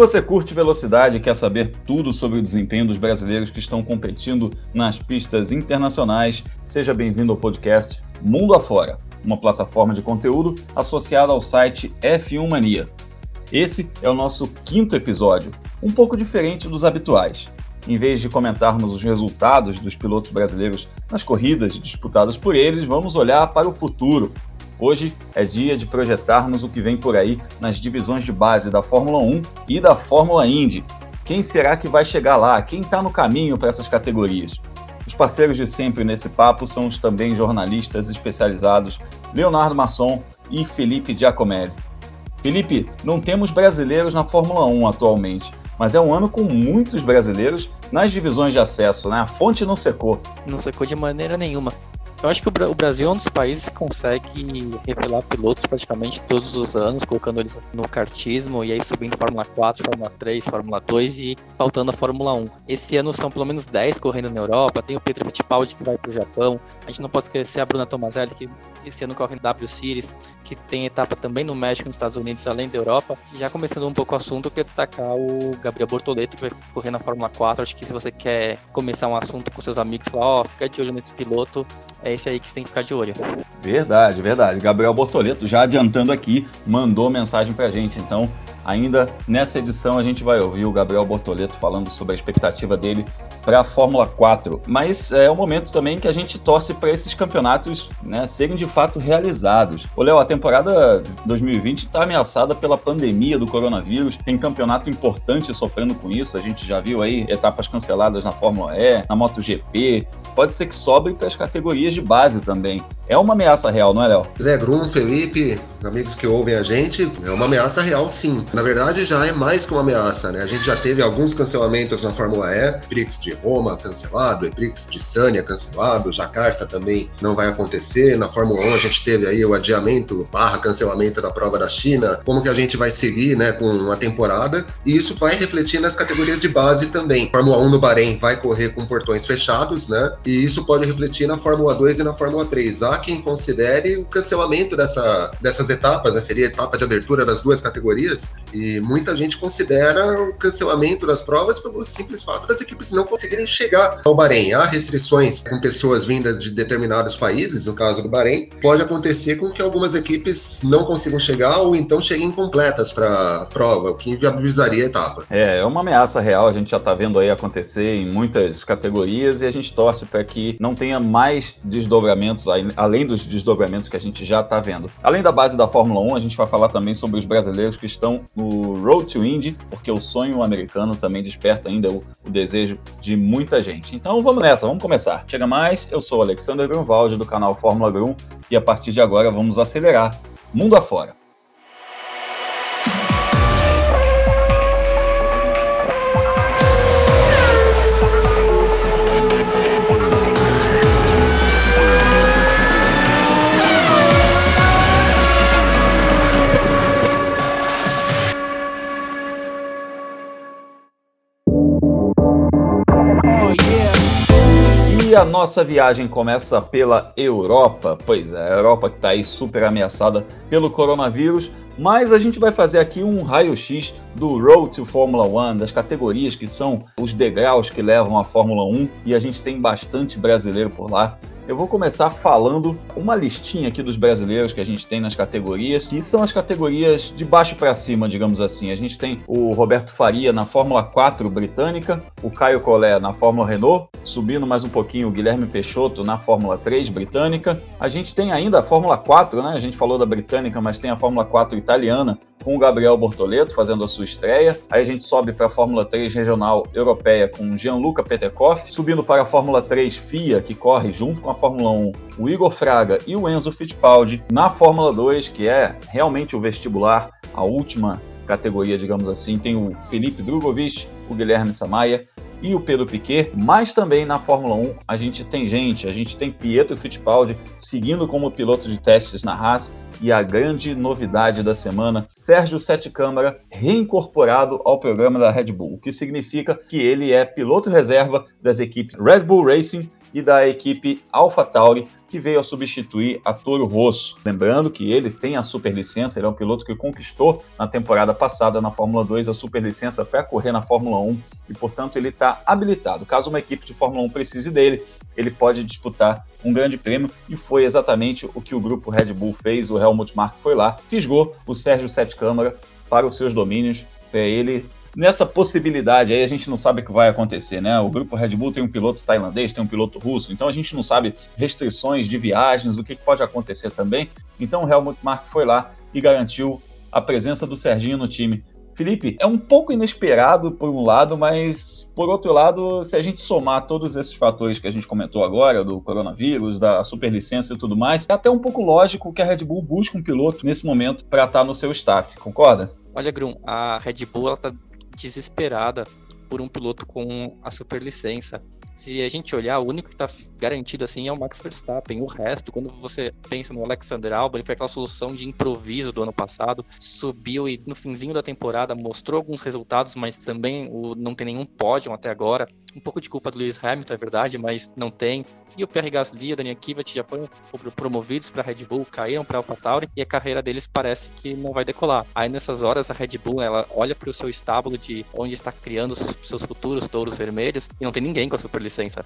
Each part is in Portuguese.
você curte velocidade e quer saber tudo sobre o desempenho dos brasileiros que estão competindo nas pistas internacionais, seja bem-vindo ao podcast Mundo Afora, uma plataforma de conteúdo associada ao site F1 Mania. Esse é o nosso quinto episódio, um pouco diferente dos habituais. Em vez de comentarmos os resultados dos pilotos brasileiros nas corridas disputadas por eles, vamos olhar para o futuro. Hoje é dia de projetarmos o que vem por aí nas divisões de base da Fórmula 1 e da Fórmula Indy. Quem será que vai chegar lá? Quem está no caminho para essas categorias? Os parceiros de sempre nesse papo são os também jornalistas especializados Leonardo Masson e Felipe Giacomelli. Felipe, não temos brasileiros na Fórmula 1 atualmente, mas é um ano com muitos brasileiros nas divisões de acesso, né? A fonte não secou. Não secou de maneira nenhuma. Eu acho que o Brasil é um dos países que consegue revelar pilotos praticamente todos os anos, colocando eles no kartismo e aí subindo Fórmula 4, Fórmula 3, Fórmula 2 e faltando a Fórmula 1. Esse ano são pelo menos 10 correndo na Europa, tem o Pedro Fittipaldi que vai para o Japão, a gente não pode esquecer a Bruna Tomazelli que esse ano corre em W Series, que tem etapa também no México, nos Estados Unidos, além da Europa. Já começando um pouco o assunto, eu queria destacar o Gabriel Bortoleto, que vai correr na Fórmula 4. Acho que se você quer começar um assunto com seus amigos, falar, ó, oh, fica de olho nesse piloto, é esse aí que você tem que ficar de olho. Verdade, verdade. Gabriel Bortoleto, já adiantando aqui, mandou mensagem pra gente. Então, ainda nessa edição, a gente vai ouvir o Gabriel Bortoleto falando sobre a expectativa dele para a Fórmula 4. Mas é o momento também que a gente torce para esses campeonatos né, serem de fato realizados. Ô, Léo, a temporada 2020 está ameaçada pela pandemia do coronavírus, tem campeonato importante sofrendo com isso. A gente já viu aí etapas canceladas na Fórmula E, na MotoGP. Pode ser que sobre para as categorias de base também. É uma ameaça real, não é, Léo? Zé Grum, Felipe, amigos que ouvem a gente, é uma ameaça real sim. Na verdade, já é mais que uma ameaça, né? A gente já teve alguns cancelamentos na Fórmula E, Prix de Roma cancelado, Prix de Sânia cancelado, Jacarta também não vai acontecer. Na Fórmula 1 a gente teve aí o adiamento barra cancelamento da prova da China. Como que a gente vai seguir, né, com a temporada? E isso vai refletir nas categorias de base também. Fórmula 1 no Bahrein vai correr com portões fechados, né? E isso pode refletir na Fórmula 2 e na Fórmula 3. Há quem considere o cancelamento dessa, dessas etapas, né? seria a etapa de abertura das duas categorias, e muita gente considera o cancelamento das provas pelo simples fato das equipes não conseguirem chegar ao Bahrein. Há restrições com pessoas vindas de determinados países, no caso do Bahrein, pode acontecer com que algumas equipes não consigam chegar ou então cheguem incompletas para a prova, o que inviabilizaria a etapa. É, é uma ameaça real, a gente já está vendo aí acontecer em muitas categorias e a gente torce para que não tenha mais desdobramentos além dos desdobramentos que a gente já está vendo. Além da base da Fórmula 1, a gente vai falar também sobre os brasileiros que estão no Road to Indy, porque o sonho americano também desperta ainda o, o desejo de muita gente. Então vamos nessa, vamos começar. Chega mais, eu sou o Alexander Grunwald do canal Fórmula Grum e a partir de agora vamos acelerar mundo afora. A nossa viagem começa pela Europa. Pois é, a Europa que está aí super ameaçada pelo coronavírus. Mas a gente vai fazer aqui um raio-x do Road to Fórmula 1, das categorias que são os degraus que levam à Fórmula 1. E a gente tem bastante brasileiro por lá. Eu vou começar falando uma listinha aqui dos brasileiros que a gente tem nas categorias, que são as categorias de baixo para cima, digamos assim. A gente tem o Roberto Faria na Fórmula 4 britânica, o Caio Collet na Fórmula Renault, subindo mais um pouquinho o Guilherme Peixoto na Fórmula 3 britânica. A gente tem ainda a Fórmula 4, né? A gente falou da britânica, mas tem a Fórmula 4 italiana, com o Gabriel Bortoleto fazendo a sua estreia. Aí a gente sobe para a Fórmula 3 regional europeia com Gianluca Petekoff, subindo para a Fórmula 3 FIA, que corre junto com a Fórmula 1, o Igor Fraga e o Enzo Fittipaldi. Na Fórmula 2, que é realmente o vestibular, a última categoria, digamos assim, tem o Felipe Drogovic, o Guilherme Samaia e o Pedro Piquet, mas também na Fórmula 1 a gente tem gente, a gente tem Pietro Fittipaldi seguindo como piloto de testes na Haas e a grande novidade da semana, Sérgio Sete Câmara reincorporado ao programa da Red Bull, o que significa que ele é piloto reserva das equipes Red Bull Racing e da equipe AlphaTauri, que veio a substituir a Toro Rosso. Lembrando que ele tem a superlicença, ele é um piloto que conquistou na temporada passada na Fórmula 2 a superlicença para correr na Fórmula 1 e, portanto, ele está habilitado. Caso uma equipe de Fórmula 1 precise dele, ele pode disputar um grande prêmio e foi exatamente o que o grupo Red Bull fez. O Helmut Marko foi lá, fisgou o Sérgio Sete Câmara para os seus domínios. É, ele nessa possibilidade aí a gente não sabe o que vai acontecer, né? O grupo Red Bull tem um piloto tailandês, tem um piloto russo, então a gente não sabe restrições de viagens, o que pode acontecer também. Então o Helmut Mark foi lá e garantiu a presença do Serginho no time. Felipe, é um pouco inesperado por um lado, mas por outro lado, se a gente somar todos esses fatores que a gente comentou agora, do coronavírus, da superlicença e tudo mais, é até um pouco lógico que a Red Bull busque um piloto nesse momento para estar no seu staff, concorda? Olha, Grum, a Red Bull ela tá desesperada por um piloto com a superlicença. Se a gente olhar, o único que está garantido assim é o Max Verstappen. O resto, quando você pensa no Alexander Albon, ele foi aquela solução de improviso do ano passado, subiu e no finzinho da temporada mostrou alguns resultados, mas também o, não tem nenhum pódio até agora. Um pouco de culpa do Lewis Hamilton, é verdade, mas não tem. E o Pierre Gasly e o Daniel Kvyat já foram promovidos para a Red Bull, caíram para a AlphaTauri e a carreira deles parece que não vai decolar. Aí nessas horas a Red Bull ela olha para o seu estábulo de onde está criando os seus futuros touros vermelhos e não tem ninguém com a superlicença.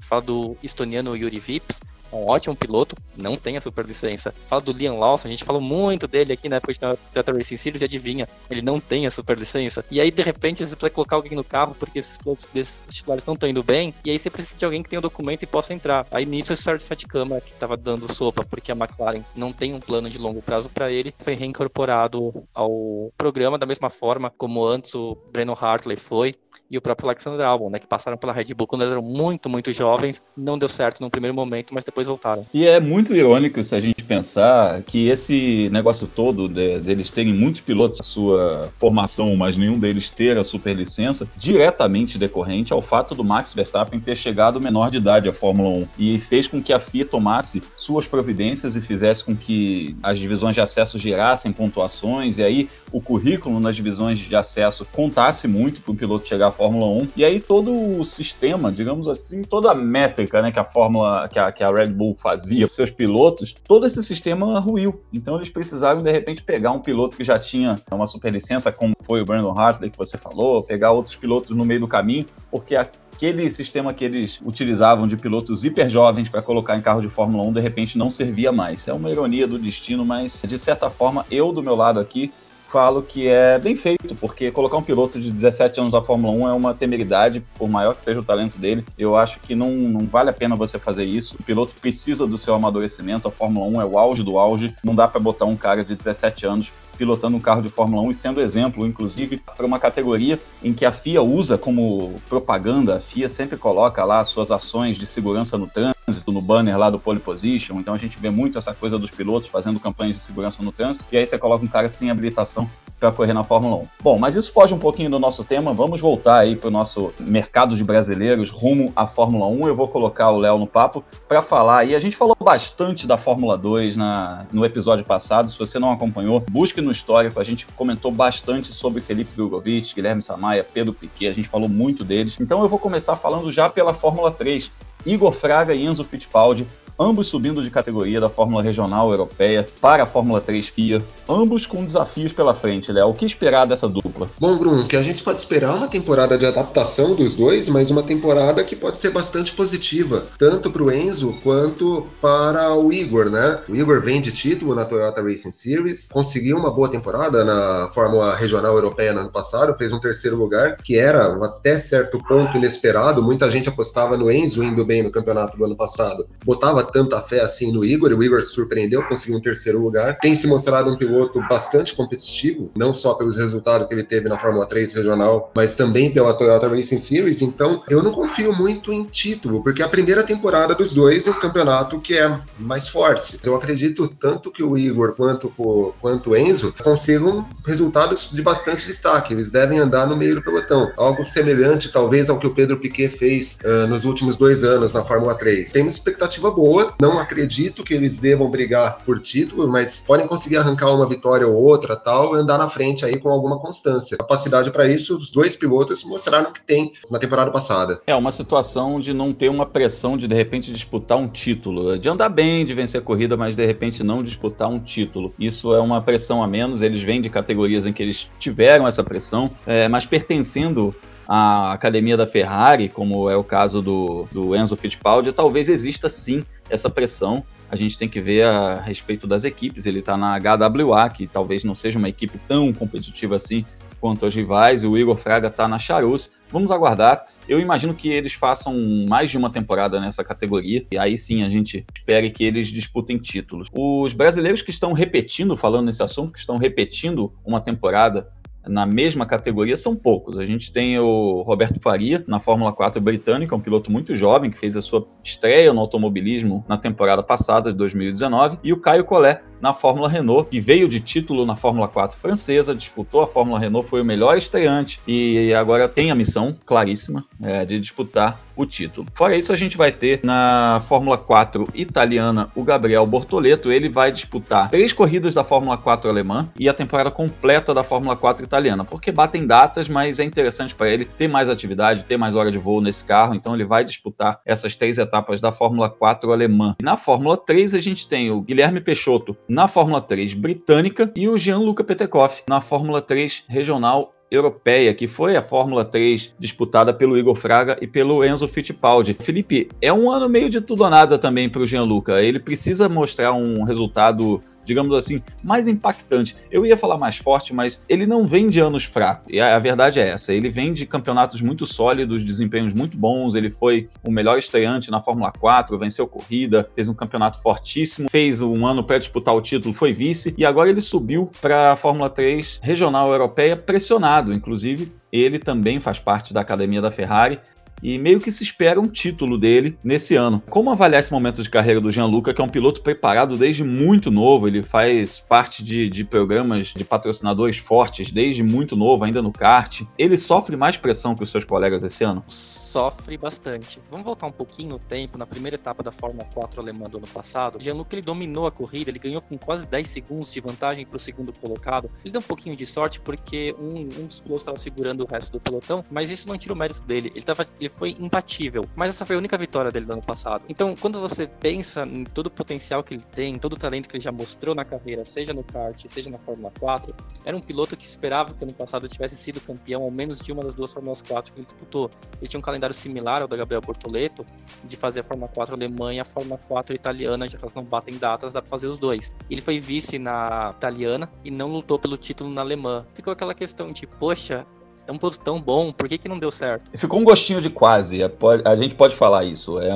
Fala do estoniano Yuri Vips, um ótimo piloto, não tem a superlicença. Fala do Liam Lawson, a gente falou muito dele aqui na época de Toyota Racing Series e adivinha, ele não tem a superlicença. E aí, de repente, você precisa colocar alguém no carro porque esses pilotos desses titulares não estão indo bem, e aí você precisa de alguém que tenha o documento e possa entrar. Aí nisso, o Sérgio Sete Câmara, que estava dando sopa porque a McLaren não tem um plano de longo prazo para ele, foi reincorporado ao programa da mesma forma como antes o Breno Hartley foi e o próprio Alexander Albon, né, que passaram pela Red Bull quando eram muito, muito jovens, não deu certo no primeiro momento, mas depois voltaram. E é muito irônico se a gente pensar que esse negócio todo de, deles terem muitos pilotos na sua formação, mas nenhum deles ter a superlicença, diretamente decorrente ao fato do Max Verstappen ter chegado menor de idade à Fórmula 1 e fez com que a FIA tomasse suas providências e fizesse com que as divisões de acesso gerassem pontuações e aí o currículo nas divisões de acesso contasse muito para o piloto chegar à Fórmula 1 e aí todo o sistema, digamos assim, toda a métrica né, que a Fórmula, que a, que a Red Bull fazia seus pilotos, todo esse sistema ruiu. Então eles precisaram, de repente, pegar um piloto que já tinha uma superlicença, como foi o Brandon Hartley que você falou, pegar outros pilotos no meio do caminho, porque aquele sistema que eles utilizavam de pilotos hiper jovens para colocar em carro de Fórmula 1 de repente não servia mais. É uma ironia do destino, mas de certa forma eu do meu lado aqui falo que é bem feito, porque colocar um piloto de 17 anos na Fórmula 1 é uma temeridade, por maior que seja o talento dele. Eu acho que não, não vale a pena você fazer isso. O piloto precisa do seu amadurecimento, a Fórmula 1 é o auge do auge. Não dá para botar um cara de 17 anos pilotando um carro de Fórmula 1 e sendo exemplo, inclusive, para uma categoria em que a FIA usa como propaganda, a FIA sempre coloca lá suas ações de segurança no trânsito, no banner lá do pole position, então a gente vê muito essa coisa dos pilotos fazendo campanhas de segurança no trânsito, e aí você coloca um cara sem habilitação para correr na Fórmula 1. Bom, mas isso foge um pouquinho do nosso tema. Vamos voltar aí para o nosso mercado de brasileiros rumo à Fórmula 1. Eu vou colocar o Léo no papo para falar. E a gente falou bastante da Fórmula 2 na, no episódio passado. Se você não acompanhou, busque no histórico. A gente comentou bastante sobre Felipe Drogovic, Guilherme Samaia, Pedro Piquet. A gente falou muito deles. Então eu vou começar falando já pela Fórmula 3. Igor Fraga e Enzo Fittipaldi ambos subindo de categoria da Fórmula Regional Europeia para a Fórmula 3 FIA, ambos com desafios pela frente, Léo. O que esperar dessa dupla? Bom, Bruno, que a gente pode esperar uma temporada de adaptação dos dois, mas uma temporada que pode ser bastante positiva, tanto para o Enzo quanto para o Igor, né? O Igor vem de título na Toyota Racing Series, conseguiu uma boa temporada na Fórmula Regional Europeia no ano passado, fez um terceiro lugar, que era até certo ponto inesperado. Muita gente apostava no Enzo indo bem no campeonato do ano passado, botava tanta fé assim no Igor, o Igor surpreendeu, conseguiu um terceiro lugar. Tem se mostrado um piloto bastante competitivo, não só pelos resultados que ele teve na Fórmula 3 regional, mas também pela Toyota Racing Series. Então, eu não confio muito em título, porque a primeira temporada dos dois é um campeonato que é mais forte. Eu acredito tanto que o Igor quanto o, quanto Enzo consigam resultados de bastante destaque. Eles devem andar no meio do pelotão. Algo semelhante, talvez, ao que o Pedro Piquet fez uh, nos últimos dois anos na Fórmula 3. Tem uma expectativa boa boa. Não acredito que eles devam brigar por título, mas podem conseguir arrancar uma vitória ou outra, tal, e andar na frente aí com alguma constância. Capacidade para isso, os dois pilotos mostraram que tem na temporada passada. É uma situação de não ter uma pressão de de repente disputar um título, de andar bem, de vencer a corrida, mas de repente não disputar um título. Isso é uma pressão a menos. Eles vêm de categorias em que eles tiveram essa pressão, é, mas pertencendo a academia da Ferrari, como é o caso do, do Enzo Fittipaldi, talvez exista sim essa pressão. A gente tem que ver a respeito das equipes. Ele está na HWA, que talvez não seja uma equipe tão competitiva assim quanto as rivais, e o Igor Fraga está na Charus. Vamos aguardar. Eu imagino que eles façam mais de uma temporada nessa categoria, e aí sim a gente espere que eles disputem títulos. Os brasileiros que estão repetindo, falando nesse assunto, que estão repetindo uma temporada na mesma categoria são poucos. A gente tem o Roberto Faria na Fórmula 4 britânica, um piloto muito jovem que fez a sua estreia no automobilismo na temporada passada de 2019, e o Caio Collet na Fórmula Renault, que veio de título na Fórmula 4 francesa, disputou a Fórmula Renault, foi o melhor estreante e agora tem a missão claríssima é, de disputar o título. Fora isso, a gente vai ter na Fórmula 4 italiana o Gabriel Bortoleto. Ele vai disputar três corridas da Fórmula 4 alemã e a temporada completa da Fórmula 4 italiana, porque batem datas, mas é interessante para ele ter mais atividade, ter mais hora de voo nesse carro. Então, ele vai disputar essas três etapas da Fórmula 4 alemã. E na Fórmula 3, a gente tem o Guilherme Peixoto na Fórmula 3 britânica e o Gianluca Petekoff na Fórmula 3 regional europeia, que foi a Fórmula 3 disputada pelo Igor Fraga e pelo Enzo Fittipaldi. Felipe, é um ano meio de tudo ou nada também para o Gianluca. Ele precisa mostrar um resultado, digamos assim, mais impactante. Eu ia falar mais forte, mas ele não vem de anos fracos. E a, a verdade é essa. Ele vem de campeonatos muito sólidos, desempenhos muito bons. Ele foi o melhor estreante na Fórmula 4, venceu corrida, fez um campeonato fortíssimo, fez um ano para disputar o título, foi vice e agora ele subiu para a Fórmula 3 regional europeia pressionado inclusive ele também faz parte da academia da Ferrari e meio que se espera um título dele nesse ano. Como avaliar esse momento de carreira do Gianluca, que é um piloto preparado desde muito novo, ele faz parte de, de programas de patrocinadores fortes desde muito novo, ainda no kart. Ele sofre mais pressão que os seus colegas esse ano? Sofre bastante. Vamos voltar um pouquinho no tempo, na primeira etapa da Fórmula 4 alemã do ano passado. Gianluca ele dominou a corrida, ele ganhou com quase 10 segundos de vantagem para o segundo colocado. Ele deu um pouquinho de sorte porque um, um dos pilotos estava segurando o resto do pelotão, mas isso não tira o mérito dele. Ele, tava, ele foi imbatível. Mas essa foi a única vitória dele no ano passado. Então, quando você pensa em todo o potencial que ele tem, todo o talento que ele já mostrou na carreira, seja no kart, seja na Fórmula 4, era um piloto que esperava que ano passado tivesse sido campeão ao menos de uma das duas Fórmulas 4 que ele disputou. Ele tinha um calendário similar ao da Gabriel Bortoleto, de fazer a Fórmula 4 alemã e a Fórmula 4 italiana, já que elas não batem datas, dá pra fazer os dois. Ele foi vice na italiana e não lutou pelo título na alemã. Ficou aquela questão de, poxa, é um produto tão bom, por que, que não deu certo? Ficou um gostinho de quase, é, a gente pode falar isso. É,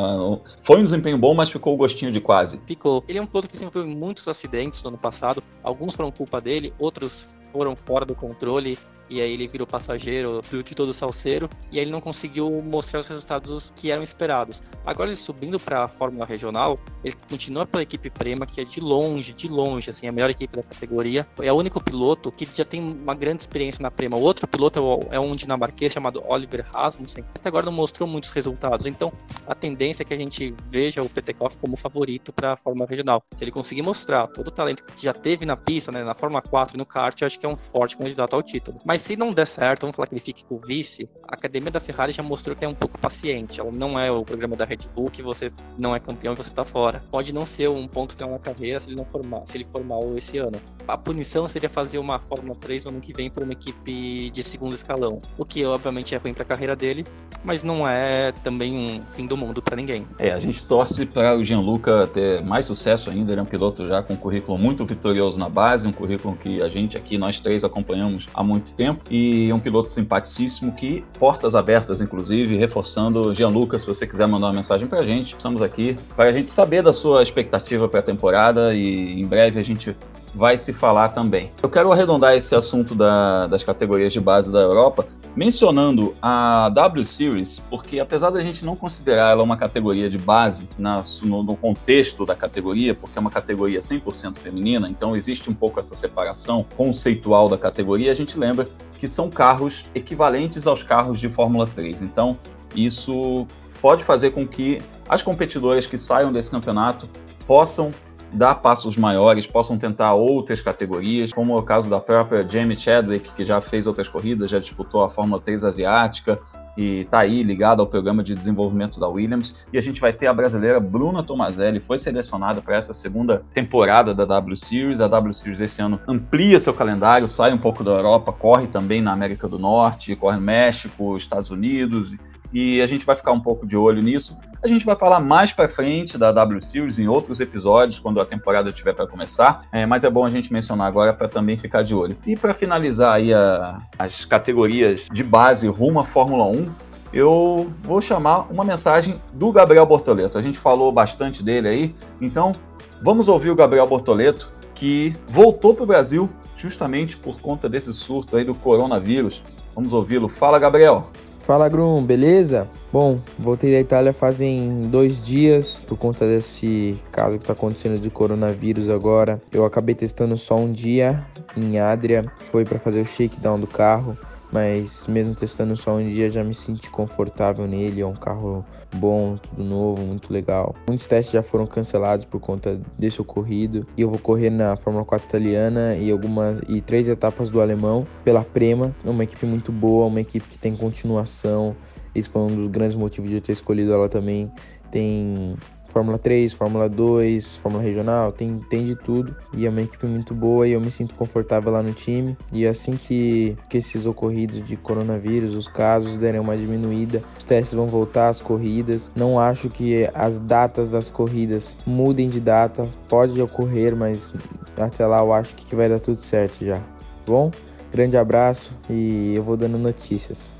foi um desempenho bom, mas ficou o um gostinho de quase. Ficou. Ele é um produto que sofreu muitos acidentes no ano passado, alguns foram culpa dele, outros foram fora do controle e aí ele virou passageiro do todo salseiro e aí ele não conseguiu mostrar os resultados que eram esperados. Agora ele subindo para a Fórmula Regional, ele continua pela equipe Prema, que é de longe, de longe, assim, a melhor equipe da categoria. É o único piloto que já tem uma grande experiência na Prema. O outro piloto é um dinamarquês chamado Oliver Rasmussen, que até agora não mostrou muitos resultados. Então, a tendência é que a gente veja o Petekoff como favorito para a Fórmula Regional. Se ele conseguir mostrar todo o talento que já teve na pista, né, na Fórmula 4 e no kart, eu acho que é um forte candidato ao título. Mas se não der certo, vamos falar que ele fique com o vice, a academia da Ferrari já mostrou que é um pouco paciente. Ela não é o programa da Red Bull que você não é campeão e você tá fora. Pode não ser um ponto final na carreira se ele não formar, se ele for mal esse ano. A punição seria fazer uma Fórmula 3 no ano que vem para uma equipe de segundo escalão. O que obviamente é ruim para a carreira dele, mas não é também um fim do mundo para ninguém. É, a gente torce para o Gianluca ter mais sucesso ainda. Ele é um piloto já com um currículo muito vitorioso na base, um currículo que a gente aqui, nós três, acompanhamos há muito tempo. E e um piloto simpaticíssimo que, portas abertas, inclusive, reforçando, Gianluca, se você quiser mandar uma mensagem pra gente, estamos aqui. Para a gente saber da sua expectativa para a temporada e em breve a gente vai se falar também. Eu quero arredondar esse assunto da, das categorias de base da Europa, mencionando a W Series, porque apesar da gente não considerar ela uma categoria de base na, no, no, contexto da categoria, porque é uma categoria 100% feminina, então existe um pouco essa separação conceitual da categoria, a gente lembra que são carros equivalentes aos carros de Fórmula 3. Então, isso pode fazer com que as competidoras que saiam desse campeonato possam dar passos maiores, possam tentar outras categorias, como é o caso da própria Jamie Chadwick, que já fez outras corridas, já disputou a Fórmula 3 asiática, e está aí ligado ao programa de desenvolvimento da Williams. E a gente vai ter a brasileira Bruna Tomazelli, foi selecionada para essa segunda temporada da W Series. A W Series esse ano amplia seu calendário, sai um pouco da Europa, corre também na América do Norte, corre no México, Estados Unidos e a gente vai ficar um pouco de olho nisso. A gente vai falar mais para frente da W Series em outros episódios, quando a temporada estiver para começar, é, mas é bom a gente mencionar agora para também ficar de olho. E para finalizar aí a, as categorias de base rumo à Fórmula 1, eu vou chamar uma mensagem do Gabriel Bortoleto. A gente falou bastante dele aí, então vamos ouvir o Gabriel Bortoleto, que voltou para o Brasil justamente por conta desse surto aí do coronavírus. Vamos ouvi-lo. Fala, Gabriel. Fala Grum, beleza? Bom, voltei da Itália fazem dois dias por conta desse caso que está acontecendo de coronavírus agora. Eu acabei testando só um dia em Adria, foi para fazer o shakedown do carro mas mesmo testando só um dia já me senti confortável nele. É um carro bom, tudo novo, muito legal. Muitos testes já foram cancelados por conta desse ocorrido e eu vou correr na Fórmula 4 italiana e algumas e três etapas do alemão pela Prema, é uma equipe muito boa, uma equipe que tem continuação. Esse foi um dos grandes motivos de eu ter escolhido ela também. Tem Fórmula 3, Fórmula 2, Fórmula Regional, tem, tem de tudo. E é uma equipe muito boa e eu me sinto confortável lá no time. E assim que, que esses ocorridos de coronavírus, os casos derem uma diminuída, os testes vão voltar, as corridas. Não acho que as datas das corridas mudem de data. Pode ocorrer, mas até lá eu acho que vai dar tudo certo já. Bom, grande abraço e eu vou dando notícias.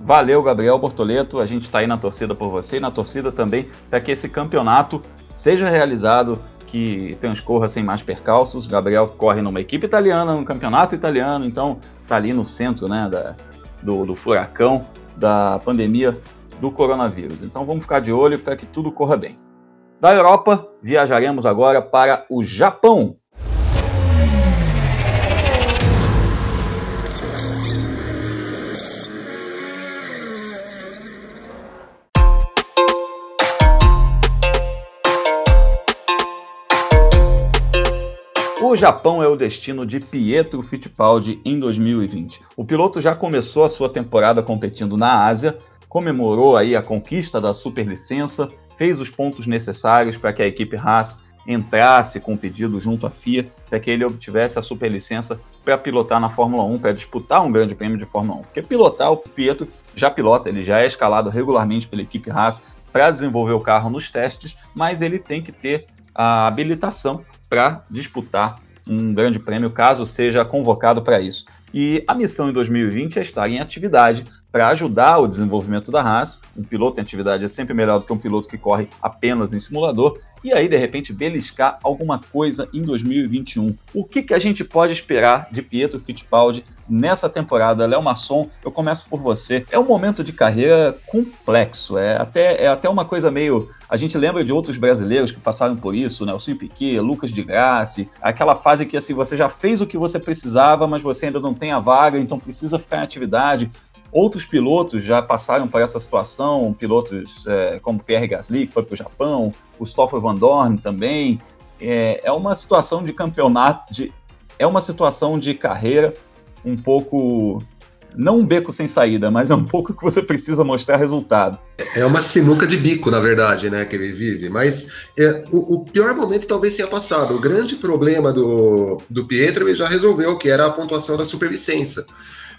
Valeu, Gabriel Bortoleto. A gente está aí na torcida por você e na torcida também para que esse campeonato seja realizado, que transcorra sem mais percalços. Gabriel corre numa equipe italiana, no campeonato italiano, então está ali no centro né, da, do, do furacão da pandemia do coronavírus. Então vamos ficar de olho para que tudo corra bem. Da Europa, viajaremos agora para o Japão, O Japão é o destino de Pietro Fittipaldi em 2020. O piloto já começou a sua temporada competindo na Ásia, comemorou aí a conquista da superlicença, fez os pontos necessários para que a equipe Haas entrasse com o pedido junto à FIA para que ele obtivesse a superlicença para pilotar na Fórmula 1, para disputar um grande prêmio de Fórmula 1. Porque pilotar, o Pietro já pilota, ele já é escalado regularmente pela equipe Haas para desenvolver o carro nos testes, mas ele tem que ter a habilitação para disputar um grande prêmio, caso seja convocado para isso. E a missão em 2020 é estar em atividade para ajudar o desenvolvimento da Haas. Um piloto em atividade é sempre melhor do que um piloto que corre apenas em simulador. E aí, de repente, beliscar alguma coisa em 2021. O que, que a gente pode esperar de Pietro Fittipaldi nessa temporada? Léo Masson, eu começo por você. É um momento de carreira complexo. É até, é até uma coisa meio. A gente lembra de outros brasileiros que passaram por isso, né? O Nelson Piquet, Lucas de Graça, aquela fase que assim, você já fez o que você precisava, mas você ainda não tem a vaga, então precisa ficar em atividade. Outros pilotos já passaram por essa situação, pilotos é, como Pierre Gasly, que foi para o Japão, o Stoffel Van Dorn também. É, é uma situação de campeonato, de, é uma situação de carreira um pouco não um beco sem saída, mas é um pouco que você precisa mostrar resultado. É uma sinuca de bico, na verdade, né, que ele vive. Mas é, o, o, pior momento talvez tenha passado. O grande problema do, do Pietro ele já resolveu, que era a pontuação da superlicença.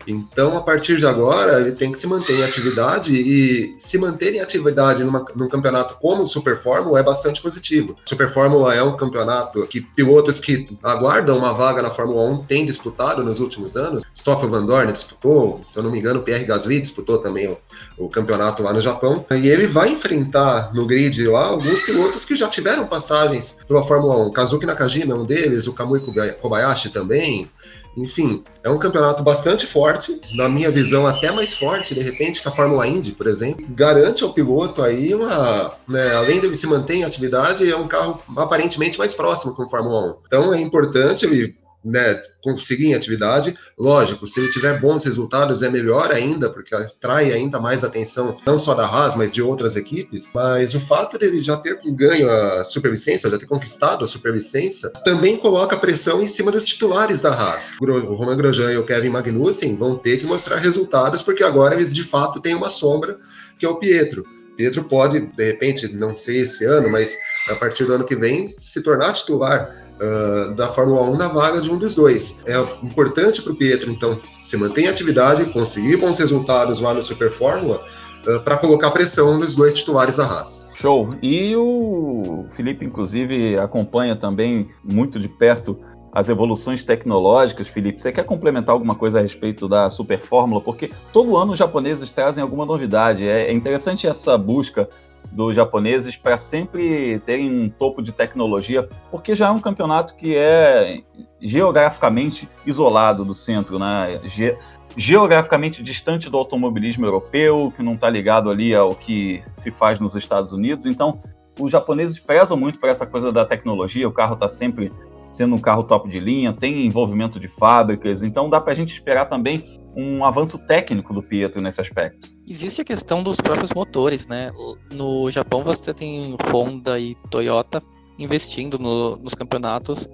Então, a partir de agora, ele tem que se manter em atividade e se manter em atividade numa, num campeonato como o Super Fórmula é bastante positivo. Super Fórmula é um campeonato que pilotos que aguardam uma vaga na Fórmula 1 têm disputado nos últimos anos. Stoffel Van Dorn disputou, se eu não me engano, o Pierre Gasly disputou também o, o campeonato lá no Japão. E ele vai enfrentar no grid lá alguns pilotos que já tiveram passagens pela Fórmula 1. Kazuki Nakajima é um deles, o Kamui Kobayashi também. Enfim, é um campeonato bastante forte, na minha visão até mais forte, de repente, que a Fórmula Indy, por exemplo. Garante ao piloto aí uma, né, além dele se manter em atividade, é um carro aparentemente mais próximo com o Fórmula 1. Então é importante ele né, conseguir em atividade. Lógico, se ele tiver bons resultados é melhor ainda, porque atrai ainda mais atenção, não só da Haas, mas de outras equipes. Mas o fato dele já ter ganho a supervicência, já ter conquistado a supervicência, também coloca pressão em cima dos titulares da Haas. O Roman Grosjean e o Kevin Magnussen vão ter que mostrar resultados, porque agora eles de fato têm uma sombra, que é o Pietro. Pietro pode, de repente, não sei esse ano, mas a partir do ano que vem, se tornar titular uh, da Fórmula 1 na vaga de um dos dois. É importante para o Pietro, então, se manter em atividade, conseguir bons resultados lá no Super Fórmula, uh, para colocar pressão nos dois titulares da raça. Show. E o Felipe, inclusive, acompanha também muito de perto as evoluções tecnológicas, Felipe. Você quer complementar alguma coisa a respeito da Super Fórmula? Porque todo ano os japoneses trazem alguma novidade. É, é interessante essa busca dos japoneses para sempre terem um topo de tecnologia, porque já é um campeonato que é geograficamente isolado do centro, né? Ge geograficamente distante do automobilismo europeu, que não está ligado ali ao que se faz nos Estados Unidos. Então, os japoneses prezam muito para essa coisa da tecnologia, o carro está sempre sendo um carro top de linha, tem envolvimento de fábricas, então dá para a gente esperar também um avanço técnico do Pietro nesse aspecto. Existe a questão dos próprios motores, né? No Japão você tem Honda e Toyota investindo no, nos campeonatos,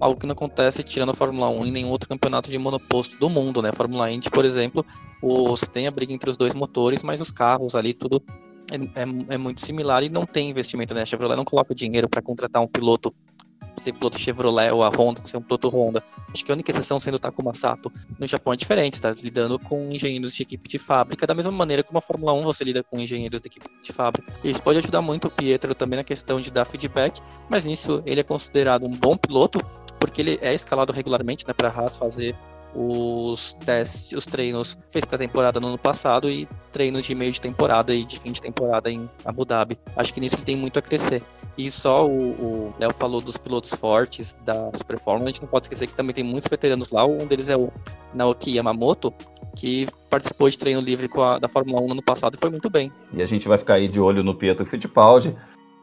algo que não acontece tirando a Fórmula 1 em nenhum outro campeonato de monoposto do mundo, né? Fórmula Indy, por exemplo, você tem a briga entre os dois motores, mas os carros ali tudo é, é, é muito similar e não tem investimento, né? A Chevrolet não coloca dinheiro para contratar um piloto ser piloto Chevrolet ou a Honda ser um piloto Honda. Acho que a única exceção sendo o Takuma Sato no Japão é diferente, está lidando com engenheiros de equipe de fábrica, da mesma maneira que uma Fórmula 1 você lida com engenheiros de equipe de fábrica. Isso pode ajudar muito o Pietro também na questão de dar feedback, mas nisso ele é considerado um bom piloto, porque ele é escalado regularmente né, para a Haas fazer os testes, os treinos fez para temporada no ano passado e treinos de meio de temporada e de fim de temporada em Abu Dhabi. Acho que nisso ele tem muito a crescer. E só o Léo falou dos pilotos fortes da Super Fórmula, a gente não pode esquecer que também tem muitos veteranos lá, um deles é o Naoki Yamamoto, que participou de treino livre a, da Fórmula 1 no ano passado e foi muito bem. E a gente vai ficar aí de olho no Pietro Fittipaldi,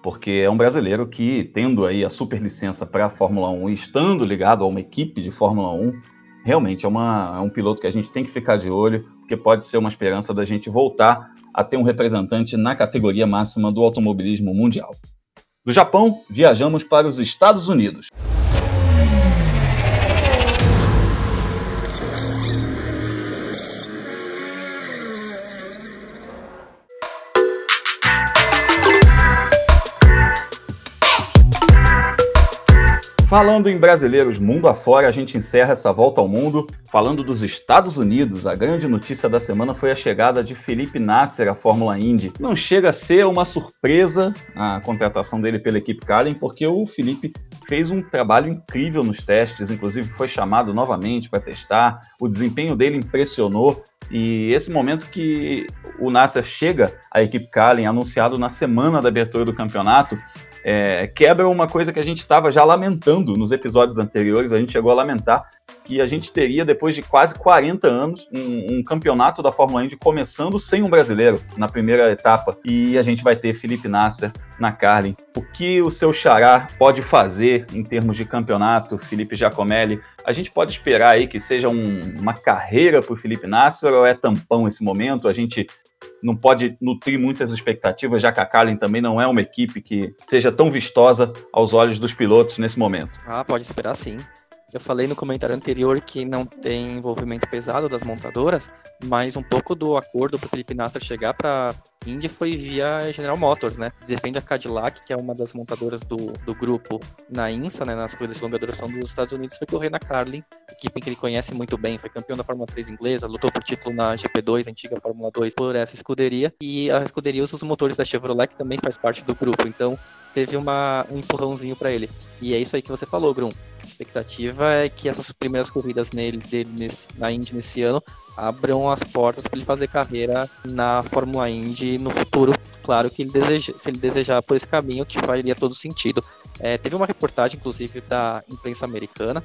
porque é um brasileiro que, tendo aí a super licença para a Fórmula 1 e estando ligado a uma equipe de Fórmula 1, realmente é, uma, é um piloto que a gente tem que ficar de olho, porque pode ser uma esperança da gente voltar a ter um representante na categoria máxima do automobilismo mundial. Do Japão, viajamos para os Estados Unidos. Falando em brasileiros mundo afora, a gente encerra essa volta ao mundo falando dos Estados Unidos. A grande notícia da semana foi a chegada de Felipe Nasser à Fórmula Indy. Não chega a ser uma surpresa a contratação dele pela equipe Carlin, porque o Felipe fez um trabalho incrível nos testes, inclusive foi chamado novamente para testar. O desempenho dele impressionou. E esse momento que o Nasser chega à equipe Carlin, anunciado na semana da abertura do campeonato, é, quebra uma coisa que a gente estava já lamentando nos episódios anteriores, a gente chegou a lamentar que a gente teria, depois de quase 40 anos, um, um, campeonato da Fórmula Indy começando sem um brasileiro na primeira etapa. E a gente vai ter Felipe Nasser na Carlin. O que o seu xará pode fazer em termos de campeonato, Felipe Giacomelli? A gente pode esperar aí que seja um, uma carreira para o Felipe Nasser ou é tampão esse momento? A gente não pode nutrir muitas expectativas, já que a Carlin também não é uma equipe que seja tão vistosa aos olhos dos pilotos nesse momento. Ah, pode esperar sim. Eu falei no comentário anterior que não tem envolvimento pesado das montadoras, mas um pouco do acordo para Felipe Nasser chegar para Indy foi via General Motors, né? Defende a Cadillac, que é uma das montadoras do, do grupo na INSA, né? Nas coisas de longa duração dos Estados Unidos, foi correr na Carlin, equipe que ele conhece muito bem, foi campeão da Fórmula 3 inglesa, lutou por título na GP2, antiga Fórmula 2, por essa escuderia, e a escuderia usa os motores da Chevrolet, que também faz parte do grupo, então teve uma, um empurrãozinho para ele. E é isso aí que você falou, Grum. A expectativa é que essas primeiras corridas nele, dele nesse, na Indy nesse ano abram as portas para ele fazer carreira na Fórmula Indy no futuro. Claro que ele deseja, se ele desejar por esse caminho, que faria todo sentido. É, teve uma reportagem, inclusive, da imprensa americana,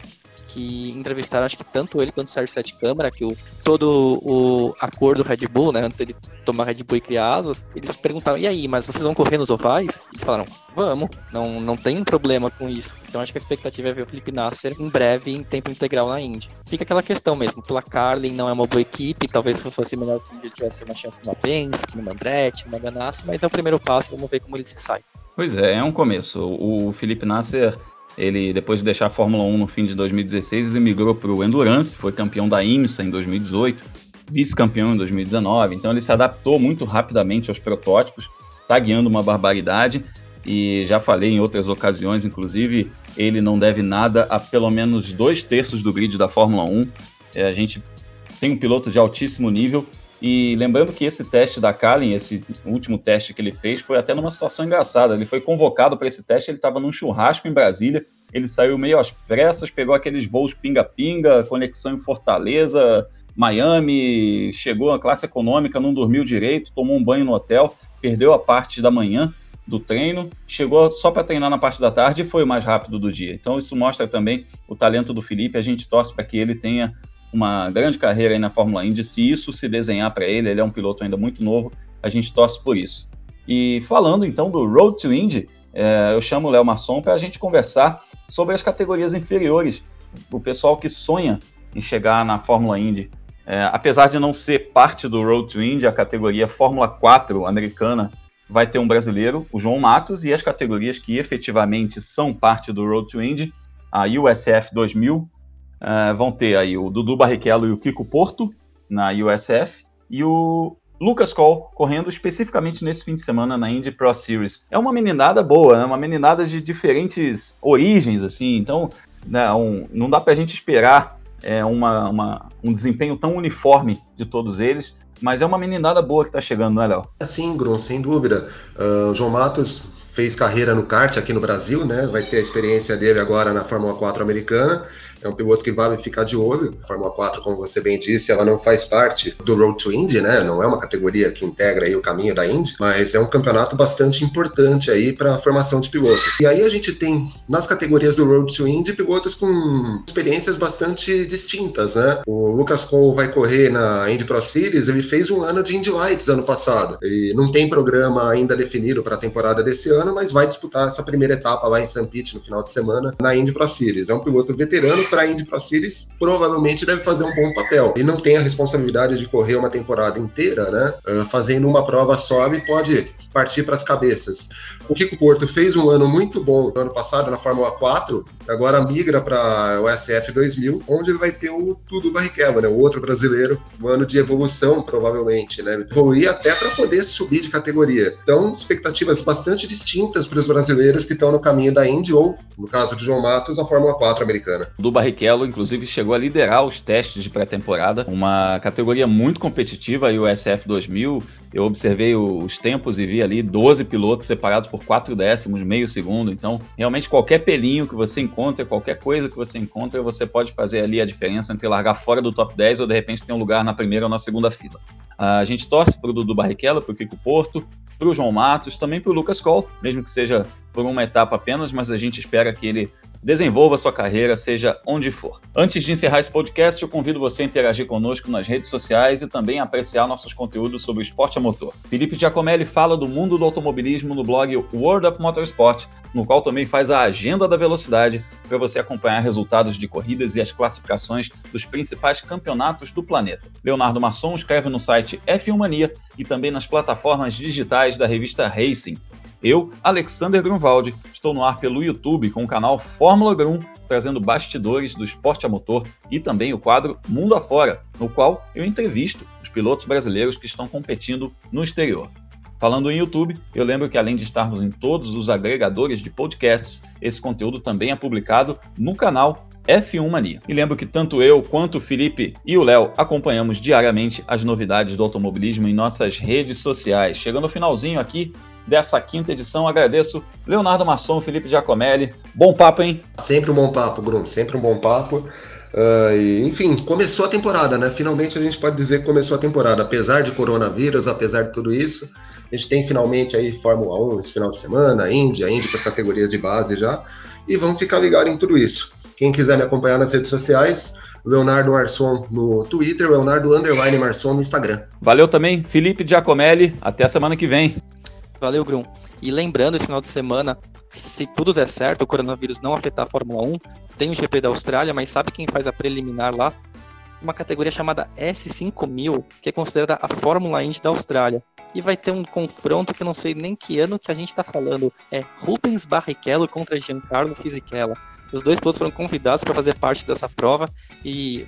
que entrevistaram, acho que tanto ele quanto o Sérgio Sete Câmara, que o, todo o acordo Red Bull, né, antes dele tomar Red Bull e criar asas, eles perguntaram, e aí, mas vocês vão correr nos ovais? Eles falaram, vamos, não, não tem problema com isso. Então acho que a expectativa é ver o Felipe Nasser em breve em tempo integral na Indy. Fica aquela questão mesmo, pela Carlin não é uma boa equipe, talvez se fosse melhor se ele tivesse uma chance numa Penske, numa Andretti, numa Ganassi, mas é o primeiro passo, vamos ver como ele se sai. Pois é, é um começo. O Felipe Nasser ele, depois de deixar a Fórmula 1 no fim de 2016, ele migrou para o Endurance, foi campeão da IMSA em 2018, vice-campeão em 2019. Então ele se adaptou muito rapidamente aos protótipos, está guiando uma barbaridade. E já falei em outras ocasiões, inclusive, ele não deve nada a pelo menos dois terços do grid da Fórmula 1. É, a gente tem um piloto de altíssimo nível e lembrando que esse teste da Kalin, esse último teste que ele fez, foi até numa situação engraçada. Ele foi convocado para esse teste, ele estava num churrasco em Brasília, ele saiu meio às pressas, pegou aqueles voos pinga-pinga, conexão em Fortaleza, Miami, chegou na classe econômica, não dormiu direito, tomou um banho no hotel, perdeu a parte da manhã do treino, chegou só para treinar na parte da tarde e foi o mais rápido do dia. Então isso mostra também o talento do Felipe, a gente torce para que ele tenha uma grande carreira aí na Fórmula Indy. Se isso se desenhar para ele, ele é um piloto ainda muito novo, a gente torce por isso. E falando então do Road to Indy, é, eu chamo o Léo Masson para a gente conversar sobre as categorias inferiores, o pessoal que sonha em chegar na Fórmula Indy. É, apesar de não ser parte do Road to Indy, a categoria Fórmula 4 americana vai ter um brasileiro, o João Matos, e as categorias que efetivamente são parte do Road to Indy, a USF 2000, Uh, vão ter aí o Dudu Barrichello e o Kiko Porto na USF e o Lucas Cole correndo especificamente nesse fim de semana na Indy Pro Series. É uma meninada boa, né? uma meninada de diferentes origens, assim, então né, um, não dá para a gente esperar é, uma, uma, um desempenho tão uniforme de todos eles, mas é uma meninada boa que está chegando, né, Léo? Sim, Grum, sem dúvida. Uh, João Matos fez carreira no kart aqui no Brasil, né? Vai ter a experiência dele agora na Fórmula 4 americana é um piloto que vale ficar de olho. A Fórmula 4, como você bem disse, ela não faz parte do Road to Indy, né? Não é uma categoria que integra aí o caminho da Indy, mas é um campeonato bastante importante aí para a formação de pilotos. E aí a gente tem nas categorias do Road to Indy pilotos com experiências bastante distintas, né? O Lucas Cole vai correr na Indy Pro Series, ele fez um ano de Indy Lights ano passado. E não tem programa ainda definido para a temporada desse ano, mas vai disputar essa primeira etapa lá em St. Pete no final de semana na Indy Pro Series. É um piloto veterano para Indy Pro Series, provavelmente deve fazer um bom papel. Ele não tem a responsabilidade de correr uma temporada inteira, né? Uh, fazendo uma prova só, e pode partir para as cabeças. O Kiko Porto fez um ano muito bom no ano passado na Fórmula 4, agora migra para o SF 2000, onde vai ter o Tudo Barrichello, né? O outro brasileiro, um ano de evolução, provavelmente, né? Evoluir até para poder subir de categoria. Então, expectativas bastante distintas para os brasileiros que estão no caminho da Indy ou, no caso de João Matos, a Fórmula 4 americana. Do Barrichello, inclusive, chegou a liderar os testes de pré-temporada, uma categoria muito competitiva, a USF 2000. Eu observei os tempos e vi ali 12 pilotos separados por 4 décimos, meio segundo. Então, realmente, qualquer pelinho que você encontra, qualquer coisa que você encontra, você pode fazer ali a diferença entre largar fora do top 10 ou de repente ter um lugar na primeira ou na segunda fila. A gente torce para o Dudu Barrichello, para o Kiko Porto, para o João Matos, também para o Lucas Cole, mesmo que seja por uma etapa apenas, mas a gente espera que ele desenvolva sua carreira, seja onde for. Antes de encerrar esse podcast, eu convido você a interagir conosco nas redes sociais e também apreciar nossos conteúdos sobre o esporte a motor. Felipe Giacomelli fala do mundo do automobilismo no blog World of Motorsport, no qual também faz a agenda da velocidade para você acompanhar resultados de corridas e as classificações dos principais campeonatos do planeta. Leonardo Masson escreve no site F1 Mania e também nas plataformas digitais da revista Racing. Eu, Alexander Grunwald, estou no ar pelo YouTube com o canal Fórmula Grum, trazendo bastidores do esporte a motor e também o quadro Mundo Afora, no qual eu entrevisto os pilotos brasileiros que estão competindo no exterior. Falando em YouTube, eu lembro que além de estarmos em todos os agregadores de podcasts, esse conteúdo também é publicado no canal F1 Mania. E lembro que tanto eu quanto o Felipe e o Léo acompanhamos diariamente as novidades do automobilismo em nossas redes sociais. Chegando ao finalzinho aqui, dessa quinta edição. Agradeço Leonardo Masson, Felipe Giacomelli. Bom papo, hein? Sempre um bom papo, Bruno. Sempre um bom papo. Uh, e, enfim, começou a temporada, né? Finalmente a gente pode dizer que começou a temporada. Apesar de coronavírus, apesar de tudo isso, A gente tem finalmente aí Fórmula 1 esse final de semana, Índia, Índia com as categorias de base já, e vamos ficar ligado em tudo isso. Quem quiser me acompanhar nas redes sociais, Leonardo Marçom no Twitter, Leonardo Underline Marçom no Instagram. Valeu também, Felipe Giacomelli. Até a semana que vem. Valeu, Grum. E lembrando, esse final de semana, se tudo der certo, o coronavírus não afetar a Fórmula 1, tem o GP da Austrália, mas sabe quem faz a preliminar lá? Uma categoria chamada S5000, que é considerada a Fórmula Indy da Austrália. E vai ter um confronto que eu não sei nem que ano que a gente está falando. É Rubens Barrichello contra Giancarlo Fisichella. Os dois pilotos foram convidados para fazer parte dessa prova e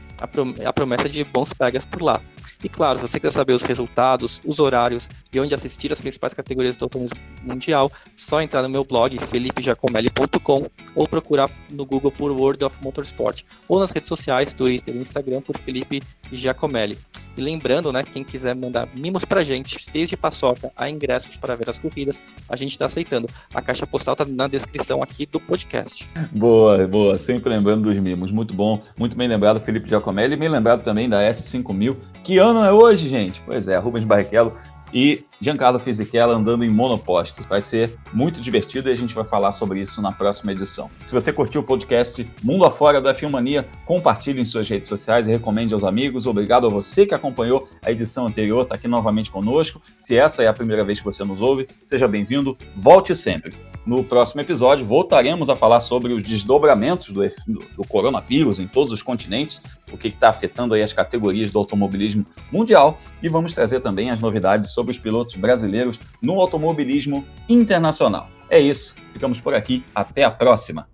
a, promessa de bons pegas por lá. E claro, se você quiser saber os resultados, os horários e onde assistir as principais categorias do automobilismo mundial, só entrar no meu blog felipejacomelli.com ou procurar no Google por World of Motorsport ou nas redes sociais, Twitter e Instagram por Felipe Giacomelli. E lembrando, né, quem quiser mandar mimos pra gente, desde paçoca a ingressos para ver as corridas, a gente está aceitando. A caixa postal tá na descrição aqui do podcast. Boa, boa. Sempre lembrando dos mimos. Muito bom. Muito bem lembrado, Felipe Giacomelli. Bem lembrado também da S5000. Que ano é hoje, gente? Pois é, Rubens Barrichello e Giancarlo Fisichella andando em monopostos. Vai ser muito divertido e a gente vai falar sobre isso na próxima edição. Se você curtiu o podcast Mundo Afora da Filmania, compartilhe em suas redes sociais e recomende aos amigos. Obrigado a você que acompanhou a edição anterior, está aqui novamente conosco. Se essa é a primeira vez que você nos ouve, seja bem-vindo, volte sempre. No próximo episódio, voltaremos a falar sobre os desdobramentos do, do coronavírus em todos os continentes, o que está afetando aí as categorias do automobilismo mundial, e vamos trazer também as novidades sobre os pilotos brasileiros no automobilismo internacional. É isso, ficamos por aqui, até a próxima!